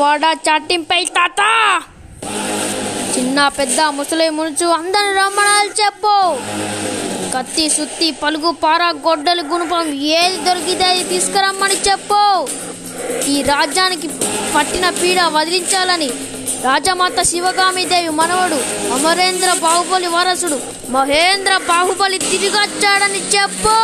వాడా చాటింపై తాత. చిన్న పెద్ద ముసలి మునుచు అందరి రమ్మనాలు చెప్పు. కత్తి సుత్తి పలుగు పార గొడ్డలి గుణపం ఏది దొరికితే అది తీసుకురమ్మని చెప్పు. ఈ రాజ్యానికి పట్టిన పీడ వదిలించాలని రాజమాత శివగామి దేవి మనవడు అమరేంద్ర బాహుబలి వారసుడు మహేంద్ర బాహుబలి తిరిగొచ్చాడని చెప్పు.